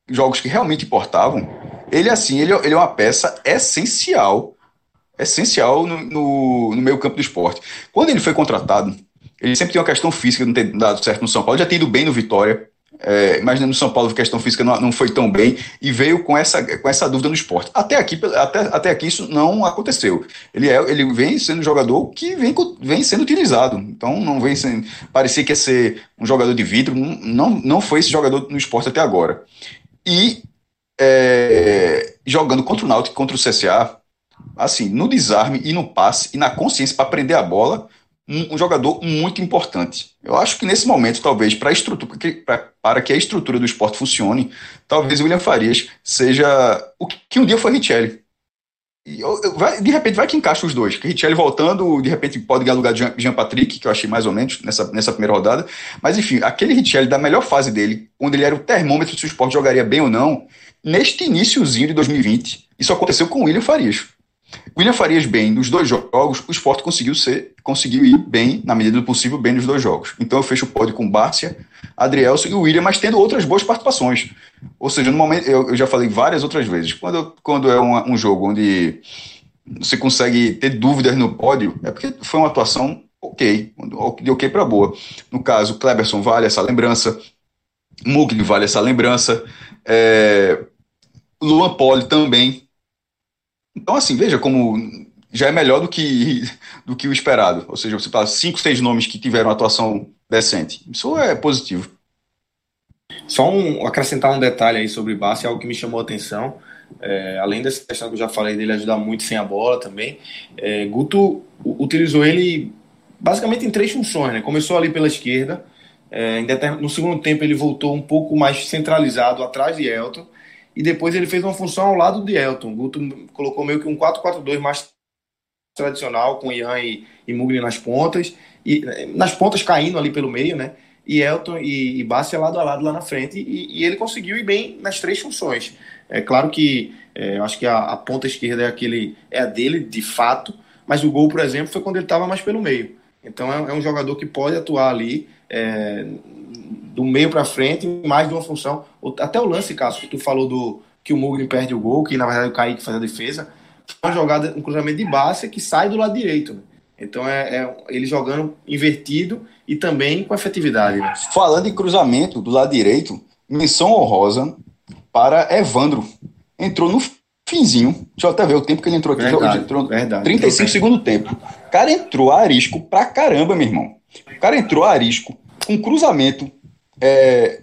jogos que realmente importavam, ele assim, ele, ele é uma peça essencial, essencial no, no, no meio campo do esporte. Quando ele foi contratado, ele sempre tinha uma questão física, não ter dado certo no São Paulo, já tinha ido bem no Vitória, é, mas no São Paulo a questão física não, não, foi tão bem e veio com essa, com essa dúvida no esporte. Até aqui, até, até aqui isso não aconteceu. Ele, é, ele vem sendo um jogador que vem, vem sendo utilizado. Então não vem sendo. Parecia que ia ser um jogador de vidro. Não, não foi esse jogador no esporte até agora. E é, jogando contra o Náutico contra o CSA, assim, no desarme e no passe e na consciência para prender a bola, um, um, jogador muito importante. Eu acho que nesse momento, talvez, para estrutura, para que a estrutura do esporte funcione, talvez o William Farias seja o que um dia foi Richelli. E eu, eu, vai, de repente vai que encaixa os dois. Que Richelli voltando, de repente pode ganhar lugar de Jean, Jean Patrick, que eu achei mais ou menos nessa, nessa primeira rodada. Mas enfim, aquele Richelli da melhor fase dele, onde ele era o termômetro se o esporte jogaria bem ou não, neste iníciozinho de 2020, isso aconteceu com o William Farias. William Farias bem nos dois jogos, o esporte conseguiu ser, conseguiu ir bem, na medida do possível, bem nos dois jogos. Então eu fecho o pódio com Bárcia, Adrielson e William, mas tendo outras boas participações. Ou seja, no momento, eu, eu já falei várias outras vezes, quando, quando é um, jogo onde você consegue ter dúvidas no pódio, é porque foi uma atuação ok, de ok para boa. No caso, Kleberson vale essa lembrança, Mugni vale essa lembrança, é, Luan Poli também então, assim, veja como já é melhor do que, do que o esperado. Ou seja, você fala cinco, seis nomes que tiveram atuação decente. Isso é positivo. Só um, acrescentar um detalhe aí sobre Bassi, algo que me chamou a atenção. É, além dessa questão que eu já falei dele ajudar muito sem a bola também, é, Guto utilizou ele basicamente em três funções. Né? Começou ali pela esquerda, é, no segundo tempo ele voltou um pouco mais centralizado atrás de Elton, e depois ele fez uma função ao lado de Elton. Guto colocou meio que um 4-4-2 mais tradicional, com Ian e, e Mugni nas pontas, e nas pontas caindo ali pelo meio, né? E Elton e, e Bassi lado a lado lá na frente, e, e, ele conseguiu ir bem nas três funções. É claro que é, eu acho que a, a, ponta esquerda é aquele é a dele, de fato, mas o gol, por exemplo, foi quando ele estava mais pelo meio. Então é, é, um jogador que pode atuar ali é, do meio para frente, mais de uma função. Até o lance, Cássio, que tu falou do que o Mugni perde o gol, que na verdade o Kaique faz a defesa, foi uma jogada, um cruzamento de base que sai do lado direito. Né? Então é, é, ele jogando invertido e também com efetividade. Né? Falando em cruzamento do lado direito, menção honrosa para Evandro. Entrou no finzinho. Deixa eu até ver o tempo que ele entrou aqui. Verdade, entrou verdade, 35 segundo tempo. O cara entrou arisco pra caramba, meu irmão. O cara entrou arisco, um cruzamento é,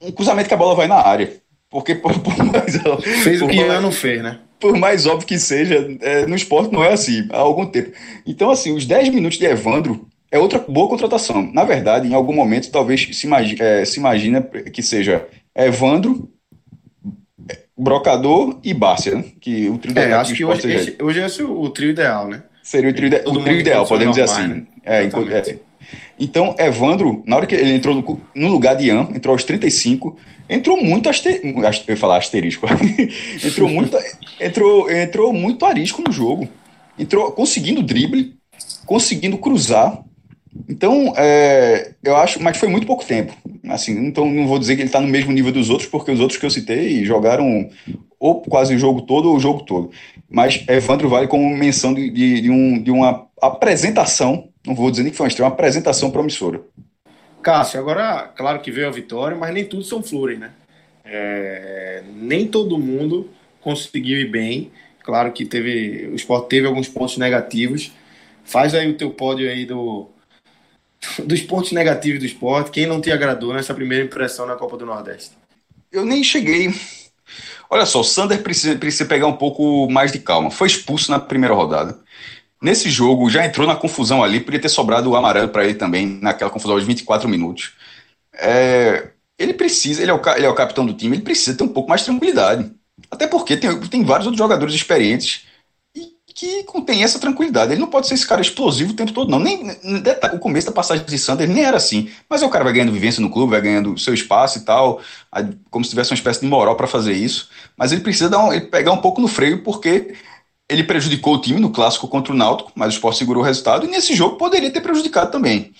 um cruzamento que a bola vai na área. Porque por, por mais. Fez por o que mais, não fez, né? Por mais óbvio que seja, é, no esporte não é assim, há algum tempo. Então, assim, os 10 minutos de Evandro é outra boa contratação. Na verdade, em algum momento, talvez se, imagine, é, se imagina que seja Evandro, Brocador e Bárcia, né? que o trio é, acho que hoje, esse, hoje é o trio ideal, né? Seria o trio, de, o trio ideal, podemos dizer assim. Né? É, é, então, Evandro, na hora que ele entrou no, no lugar de Ian, entrou aos 35, entrou muito asterisco. Eu ia falar asterisco. entrou, muito, entrou, entrou muito arisco no jogo. Entrou conseguindo drible, conseguindo cruzar. Então, é, eu acho, mas foi muito pouco tempo. Assim, então não vou dizer que ele está no mesmo nível dos outros, porque os outros que eu citei jogaram ou quase o jogo todo ou o jogo todo. Mas Evandro vale como menção de, de, de, um, de uma apresentação não vou dizer nem que foi uma estreia, uma apresentação promissora. Cássio, agora, claro que veio a vitória, mas nem tudo são flores, né? É, nem todo mundo conseguiu ir bem. Claro que teve, o esporte teve alguns pontos negativos. Faz aí o teu pódio aí do, dos pontos negativos do esporte. Quem não te agradou nessa primeira impressão na Copa do Nordeste? Eu nem cheguei. Olha só, o Sander precisa, precisa pegar um pouco mais de calma. Foi expulso na primeira rodada. Nesse jogo, já entrou na confusão ali, podia ter sobrado o amarelo para ele também, naquela confusão de 24 minutos. É, ele precisa, ele é, o, ele é o capitão do time, ele precisa ter um pouco mais de tranquilidade. Até porque tem, tem vários outros jogadores experientes que contém essa tranquilidade. Ele não pode ser esse cara explosivo o tempo todo, não. Nem, o começo da passagem de Sanders nem era assim. Mas o cara vai ganhando vivência no clube, vai ganhando seu espaço e tal, como se tivesse uma espécie de moral para fazer isso. Mas ele precisa dar um, ele pegar um pouco no freio, porque ele prejudicou o time no clássico contra o Náutico, mas o Sport segurou o resultado, e nesse jogo poderia ter prejudicado também.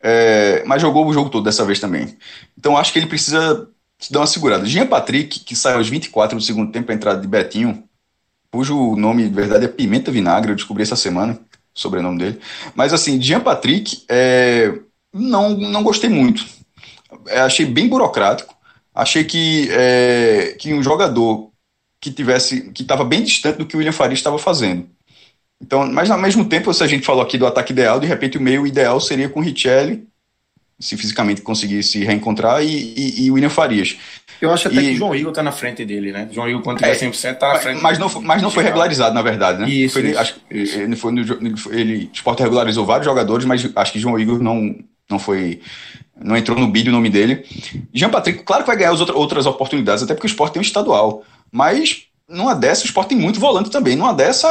É, mas jogou o jogo todo dessa vez também. Então acho que ele precisa dar uma segurada. Jean Patrick, que saiu aos 24 do segundo tempo a entrada de Betinho, cujo nome de verdade é Pimenta Vinagre, eu descobri essa semana, o sobrenome dele. Mas assim, Jean Patrick, é, não, não gostei muito. É, achei bem burocrático. Achei que, é, que um jogador que tivesse que estava bem distante do que o William Faria estava fazendo. Então, mas ao mesmo tempo, se a gente falou aqui do ataque ideal, de repente o meio ideal seria com Richelli, se fisicamente conseguir se reencontrar, e, e, e William Farias. Eu acho até e, que o João Igor está na frente dele, né? João Igor, quando tiver é, 100%, está na frente. Mas não, mas não foi regularizado, na verdade, né? Isso, foi, isso. Acho, ele foi no, ele, o Sport regularizou vários jogadores, mas acho que João Igor não, não foi não entrou no bid o nome dele. Jean Patrick, claro que vai ganhar as outras oportunidades, até porque o Sport tem um estadual, mas numa dessa, o Sport tem muito volante também. Numa dessa,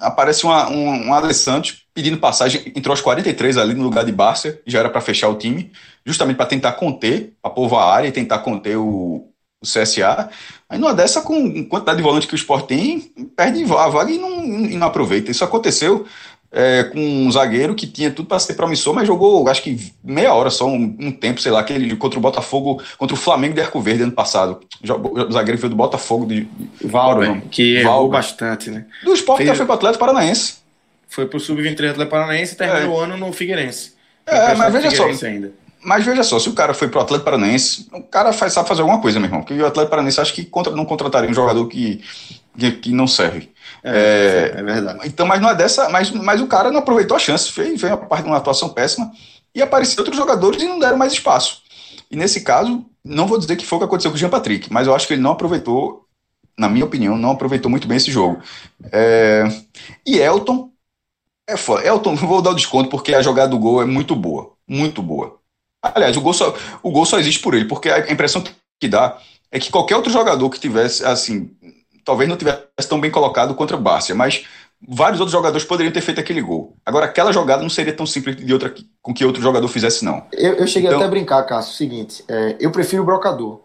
aparece uma, um, um Alessandro pedindo passagem, entrou aos 43 ali no lugar de Barça, já era para fechar o time, justamente para tentar conter, para povoar a área e tentar conter o, o CSA. Aí numa dessa, com quantidade de volante que o Sport tem, perde a vaga e não, e não aproveita. Isso aconteceu é, com um zagueiro que tinha tudo para ser promissor, mas jogou acho que meia hora só, um, um, tempo, sei lá, aquele contra o Botafogo, contra o Flamengo de Arco Verde ano passado. O zagueiro veio do Botafogo de. Valber, que errou bastante, né? Do esporte que foi pro Atlético Paranaense. Foi pro Sub-23 Atlético Paranaense e terminou é. o ano no Figueirense. É, mas veja só. Ainda. Mas veja só, se o cara foi pro Atlético Paranaense, o cara faz, sabe fazer alguma coisa, meu irmão. Porque o Atlético Paranaense acho que contra, não contrataria um jogador que, que, que não serve. É, é, é, verdade. Então, mas não é dessa. Mas, mas o cara não aproveitou a chance, fez, fez uma parte de uma atuação péssima e apareceram outros jogadores e não deram mais espaço. E nesse caso, não vou dizer que foi o que aconteceu com o Jean Patrick, mas eu acho que ele não aproveitou, na minha opinião, não aproveitou muito bem esse jogo. É, e Elton, é foda. Elton, vou dar o desconto porque a jogada do gol é muito boa. Muito boa. Aliás, o gol só, o gol só existe por ele, porque a impressão que dá é que qualquer outro jogador que tivesse, assim, talvez não tivesse tão bem colocado contra o Bárcia, mas vários outros jogadores poderiam ter feito aquele gol. Agora, aquela jogada não seria tão simples de outra com que outro jogador fizesse, não. Eu, eu cheguei então, até a brincar, Cássio, o seguinte, é, eu prefiro o Brocador.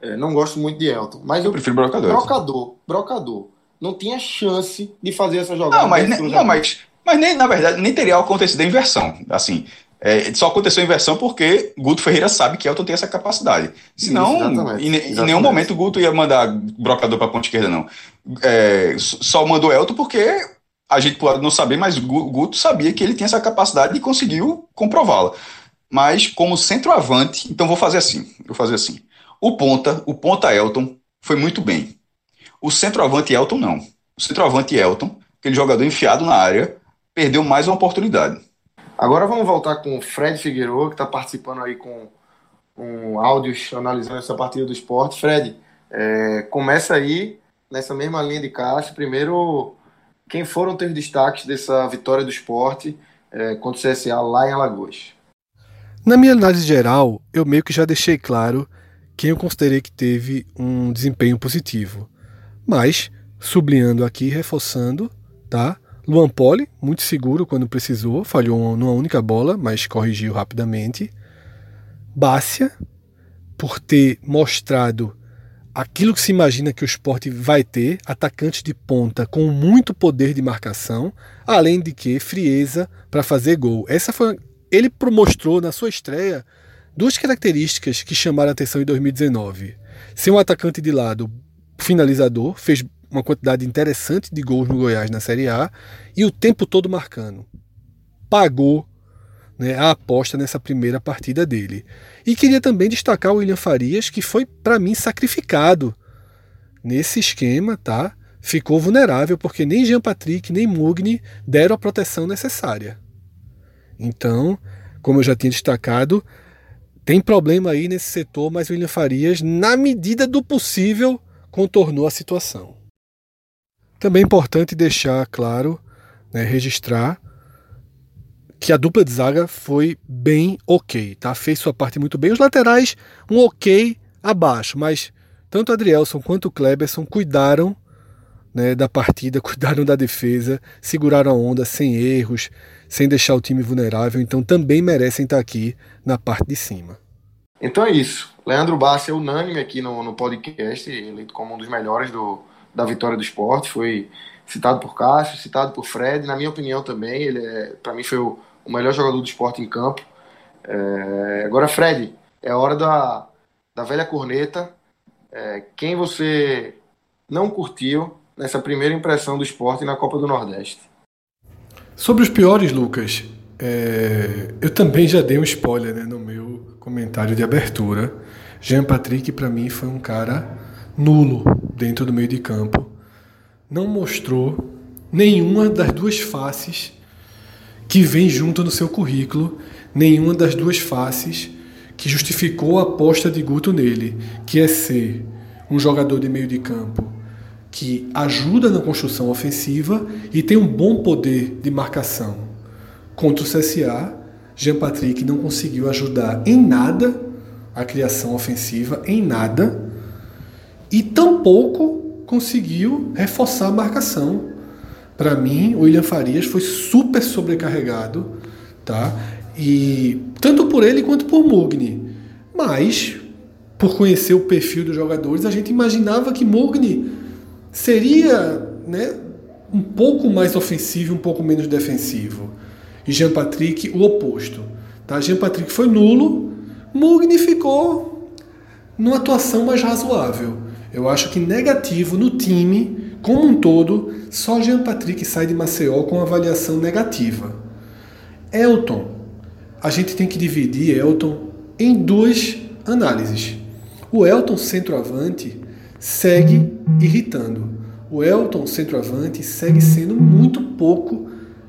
É, não gosto muito de Elton, mas eu, eu prefiro Brocador. Brocador, Brocador. Não tinha chance de fazer essa jogada. Não, mas, não, mas, mas nem, na verdade, nem teria acontecido a inversão. Assim, é, só aconteceu a inversão porque Guto Ferreira sabe que Elton tem essa capacidade. Senão, Isso, em, em, nenhum momento o Guto ia mandar brocador para a ponta esquerda, não. É, só mandou Elton porque a gente pode não saber, mas Guto sabia que ele tinha essa capacidade e conseguiu comprová-la. Mas como centroavante, então vou fazer assim, vou fazer assim. O ponta, o ponta Elton foi muito bem. O centroavante Elton não. O centroavante Elton, aquele jogador enfiado na área, perdeu mais uma oportunidade. Agora vamos voltar com o Fred Figueiredo, que está participando aí com um áudios analisando essa partida do esporte. Fred, é, começa aí nessa mesma linha de caixa. Primeiro, quem foram teus destaques dessa vitória do esporte é, contra o CSA lá em Alagoas? Na minha análise geral, eu meio que já deixei claro quem eu considerei que teve um desempenho positivo. Mas, sublinhando aqui, reforçando, tá? Luan Poli, muito seguro quando precisou, falhou numa única bola, mas corrigiu rapidamente. Bácia, por ter mostrado aquilo que se imagina que o esporte vai ter, atacante de ponta com muito poder de marcação, além de que frieza para fazer gol. Essa foi ele mostrou na sua estreia duas características que chamaram a atenção em 2019. Ser um atacante de lado finalizador, fez uma quantidade interessante de gols no Goiás na Série A e o tempo todo marcando. Pagou né, a aposta nessa primeira partida dele. E queria também destacar o William Farias, que foi, para mim, sacrificado nesse esquema, tá? Ficou vulnerável porque nem Jean Patrick nem Mugni deram a proteção necessária. Então, como eu já tinha destacado, tem problema aí nesse setor, mas o William Farias, na medida do possível, contornou a situação. Também é importante deixar claro, né, registrar, que a dupla de zaga foi bem ok, tá? Fez sua parte muito bem. Os laterais, um ok abaixo, mas tanto Adrielson quanto o Kleberson cuidaram né, da partida, cuidaram da defesa, seguraram a onda sem erros, sem deixar o time vulnerável, então também merecem estar aqui na parte de cima. Então é isso. Leandro Bassi é unânime aqui no, no podcast, eleito como um dos melhores do, da vitória do esporte. Foi citado por Cássio, citado por Fred. Na minha opinião também, ele é, para mim foi o, melhor jogador do esporte em campo. É, agora, Fred, é hora da, da velha corneta. É, quem você não curtiu nessa primeira impressão do esporte na Copa do Nordeste? Sobre os piores, Lucas, é, eu também já dei um spoiler né, no meu comentário de abertura. Jean Patrick, para mim, foi um cara nulo dentro do meio de campo. Não mostrou nenhuma das duas faces que vem junto no seu currículo, nenhuma das duas faces que justificou a aposta de Guto nele, que é ser um jogador de meio de campo que ajuda na construção ofensiva e tem um bom poder de marcação. Contra o CSA, Jean Patrick não conseguiu ajudar em nada a criação ofensiva, em nada, e tampouco conseguiu reforçar a marcação. Para mim, o William Farias foi super sobrecarregado, tá? E tanto por ele quanto por Mugni. Mas, por conhecer o perfil dos jogadores, a gente imaginava que Mugni seria, né, um pouco mais ofensivo, um pouco menos defensivo e Jean Patrick o oposto. Tá? Jean Patrick foi nulo, Mugni ficou numa atuação mais razoável. Eu acho que negativo no time, como um todo, só Jean Patrick sai de Maceió com avaliação negativa. Elton, a gente tem que dividir Elton em duas análises. O Elton centroavante segue irritando. O Elton centroavante segue sendo muito pouco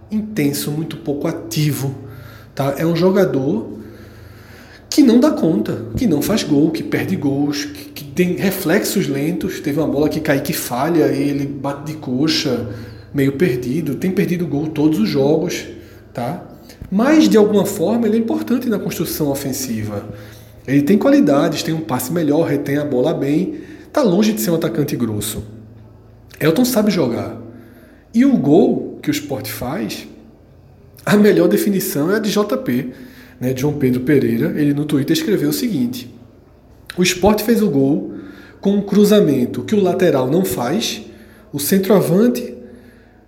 intenso, muito pouco ativo. Tá? É um jogador que não dá conta, que não faz gol, que perde gols, que, que tem reflexos lentos. Teve uma bola que cai que falha, ele bate de coxa, meio perdido. Tem perdido gol todos os jogos. Tá? Mas, de alguma forma, ele é importante na construção ofensiva. Ele tem qualidades, tem um passe melhor, retém a bola bem. Está longe de ser um atacante grosso. Elton sabe jogar. E o gol que o esporte faz, a melhor definição é a de JP, né, João Pedro Pereira. Ele no Twitter escreveu o seguinte: O esporte fez o gol com um cruzamento que o lateral não faz, o centroavante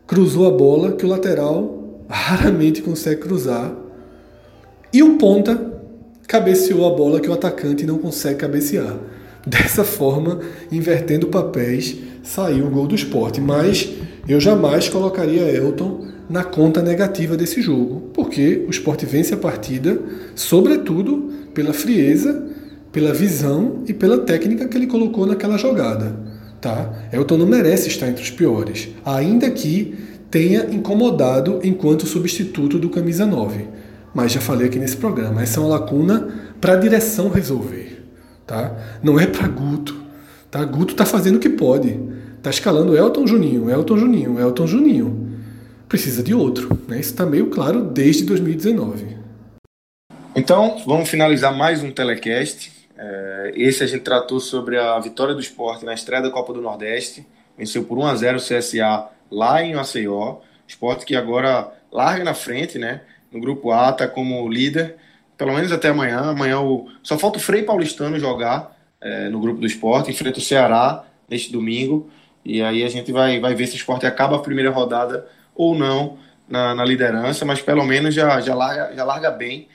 cruzou a bola que o lateral raramente consegue cruzar, e o ponta cabeceou a bola que o atacante não consegue cabecear. Dessa forma, invertendo papéis, saiu o gol do esporte. Mas eu jamais colocaria Elton na conta negativa desse jogo, porque o esporte vence a partida, sobretudo pela frieza, pela visão e pela técnica que ele colocou naquela jogada. Tá? Elton não merece estar entre os piores, ainda que tenha incomodado enquanto substituto do camisa 9. Mas já falei aqui nesse programa, essa é uma lacuna para a direção resolver. Tá? Não é para Guto. Tá? Guto está fazendo o que pode. Tá escalando Elton Juninho, Elton Juninho, Elton Juninho. Precisa de outro. Né? Isso está meio claro desde 2019. Então, vamos finalizar mais um telecast. É, esse a gente tratou sobre a vitória do esporte na estreia da Copa do Nordeste. Venceu por 1 a 0 o CSA lá em Maceió. Esporte que agora larga na frente, né? No grupo A, tá como líder. Pelo menos até amanhã. Amanhã o... só falta o Frei Paulistano jogar é, no grupo do esporte. Enfrenta o Ceará neste domingo. E aí a gente vai, vai ver se o esporte acaba a primeira rodada ou não na, na liderança, mas pelo menos já, já, larga, já larga bem.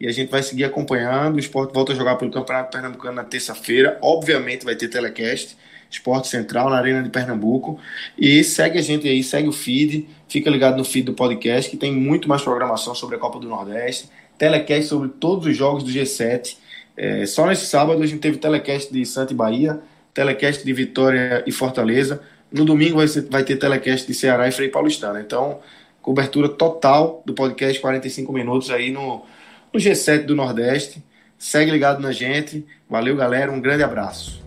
E a gente vai seguir acompanhando. O esporte volta a jogar pelo Campeonato Pernambucano na terça-feira. Obviamente vai ter telecast. Esporte Central na Arena de Pernambuco. E segue a gente aí, segue o feed. Fica ligado no feed do podcast, que tem muito mais programação sobre a Copa do Nordeste. Telecast sobre todos os jogos do G7. É, só nesse sábado a gente teve telecast de Santa e Bahia telecast de Vitória e Fortaleza. No domingo vai, ser, vai ter telecast de Ceará e Frei Paulistano. Então, cobertura total do podcast 45 minutos aí no, no G7 do Nordeste. Segue ligado na gente. Valeu, galera. Um grande abraço.